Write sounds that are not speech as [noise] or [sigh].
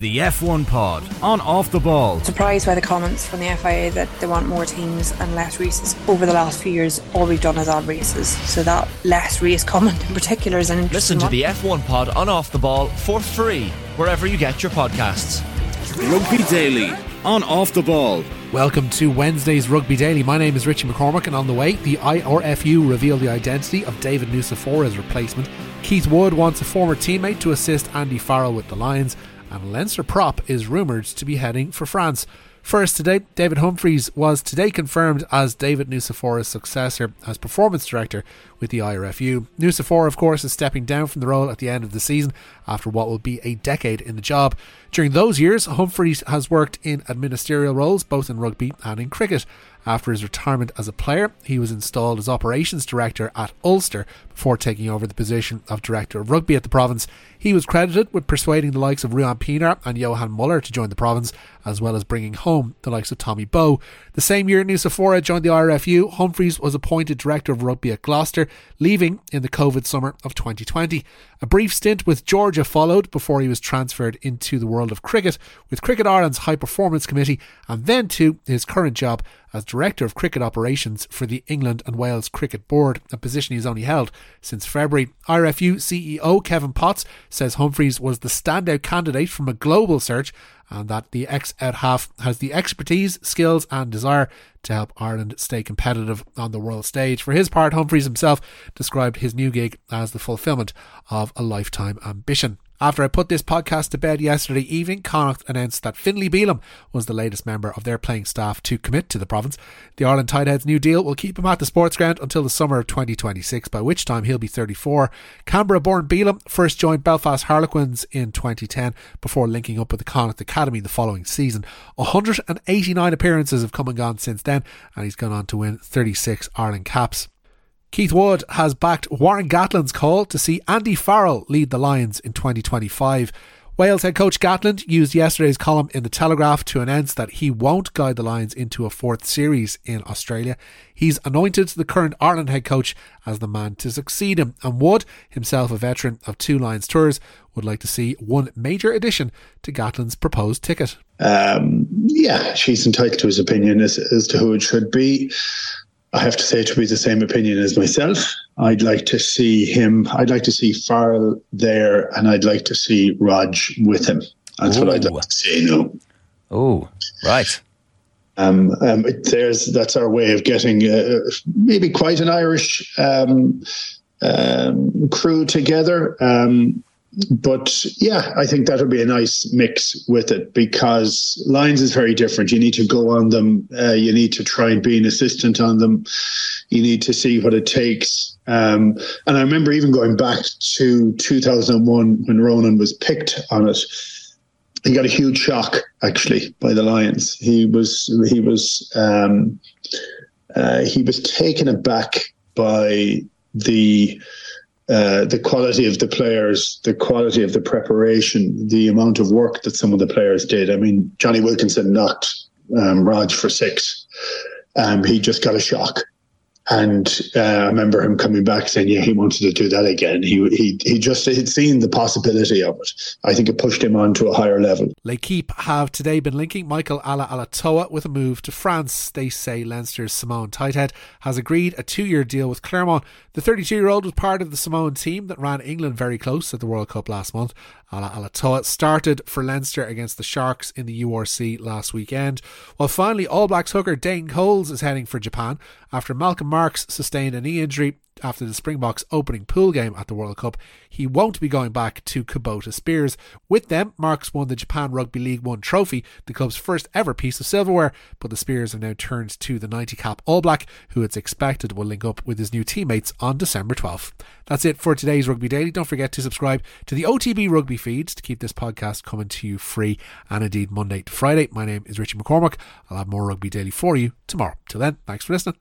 The F1 Pod on Off the Ball. Surprised by the comments from the FIA that they want more teams and less races. Over the last few years, all we've done is add races. So that less race [laughs] comment in particular is an interesting Listen to one. the F1 Pod on Off the Ball for free wherever you get your podcasts. Rugby Daily on Off the Ball. Welcome to Wednesday's Rugby Daily. My name is Richie McCormack, and on the way, the IRFU revealed the identity of David Nucifora's replacement. Keith Wood wants a former teammate to assist Andy Farrell with the Lions, and Leinster Prop is rumoured to be heading for France. First today, David Humphreys was today confirmed as David Nucifora's successor as performance director with the IRFU. Nucifora, of course, is stepping down from the role at the end of the season after what will be a decade in the job. During those years, Humphreys has worked in administrative roles both in rugby and in cricket. After his retirement as a player, he was installed as operations director at Ulster before taking over the position of director of rugby at the province. He was credited with persuading the likes of Ruan Pienaar and Johann Muller to join the province, as well as bringing home the likes of Tommy Bowe. The same year Nucifora joined the IRFU, Humphreys was appointed director of rugby at Gloucester, leaving in the COVID summer of 2020. A brief stint with Georgia followed before he was transferred into the world of cricket with Cricket Ireland's High Performance Committee and then to his current job as Director of Cricket Operations for the England and Wales Cricket Board, a position he's only held since February. IRFU CEO Kevin Potts says Humphreys was the standout candidate from a global search and that the ex out half has the expertise, skills, and desire to help Ireland stay competitive on the world stage. For his part, Humphreys himself described his new gig as the fulfillment of a lifetime ambition. After I put this podcast to bed yesterday evening, Connacht announced that Finlay Bealham was the latest member of their playing staff to commit to the province. The Ireland tighthead's new deal will keep him at the sports ground until the summer of 2026, by which time he'll be 34. Canberra born Bealham first joined Belfast Harlequins in 2010 before linking up with the Connacht Academy the following season. 189 appearances have come and gone since then, and he's gone on to win 36 Ireland caps. Keith Wood has backed Warren Gatland's call to see Andy Farrell lead the Lions in 2025. Wales head coach Gatland used yesterday's column in the Telegraph to announce that he won't guide the Lions into a fourth series in Australia. He's anointed the current Ireland head coach as the man to succeed him, and Wood, himself a veteran of two Lions tours, would like to see one major addition to Gatland's proposed ticket. Um, yeah, she's entitled to his opinion as, as to who it should be. I have to say to be the same opinion as myself. I'd like to see him. I'd like to see Farrell there, and I'd like to see Rog with him. That's what I'd Ooh. like to see. No, Oh, right. um, um, there's that's our way of getting uh, maybe quite an Irish um, um, crew together. Um, but yeah, I think that would be a nice mix with it because Lions is very different. You need to go on them. Uh, you need to try and be an assistant on them. You need to see what it takes. Um, and I remember even going back to 2001 when Ronan was picked on it. He got a huge shock actually by the Lions. He was he was um, uh, he was taken aback by the uh, the quality of the players, the quality of the preparation, the amount of work that some of the players did. I mean, Jonny Wilkinson knocked um, Rog for six. Um, he just got a shock. And uh, I remember him coming back saying, "Yeah, he wanted to do that again. He he he just had seen the possibility of it. I think it pushed him on to a higher level." L'Equipe have today been linking Michael Ala'alatoa with a move to France. They say Leinster's Samoan Tighthead has agreed a two year deal with Clermont. The 32 year old was part of the Samoan team that ran England very close at the World Cup last month. Ala'alatoa started for Leinster against the Sharks in the URC last weekend. While finally, All Blacks hooker Dane Coles is heading for Japan after Malcolm Marx sustained a knee injury after the Springboks opening pool game at the World Cup. He won't be going back to Kubota Spears. With them, Marx won the Japan Rugby League 1 trophy, the club's first ever piece of silverware, but the Spears have now turned to the 90 cap All Black, who it's expected will link up with his new teammates on December 12th. That's it for today's Rugby Daily. Don't forget to subscribe to the OTB Rugby feeds to keep this podcast coming to you free and indeed Monday to Friday. My name is Richie McCormack. I'll have more Rugby Daily for you tomorrow. Till then, thanks for listening.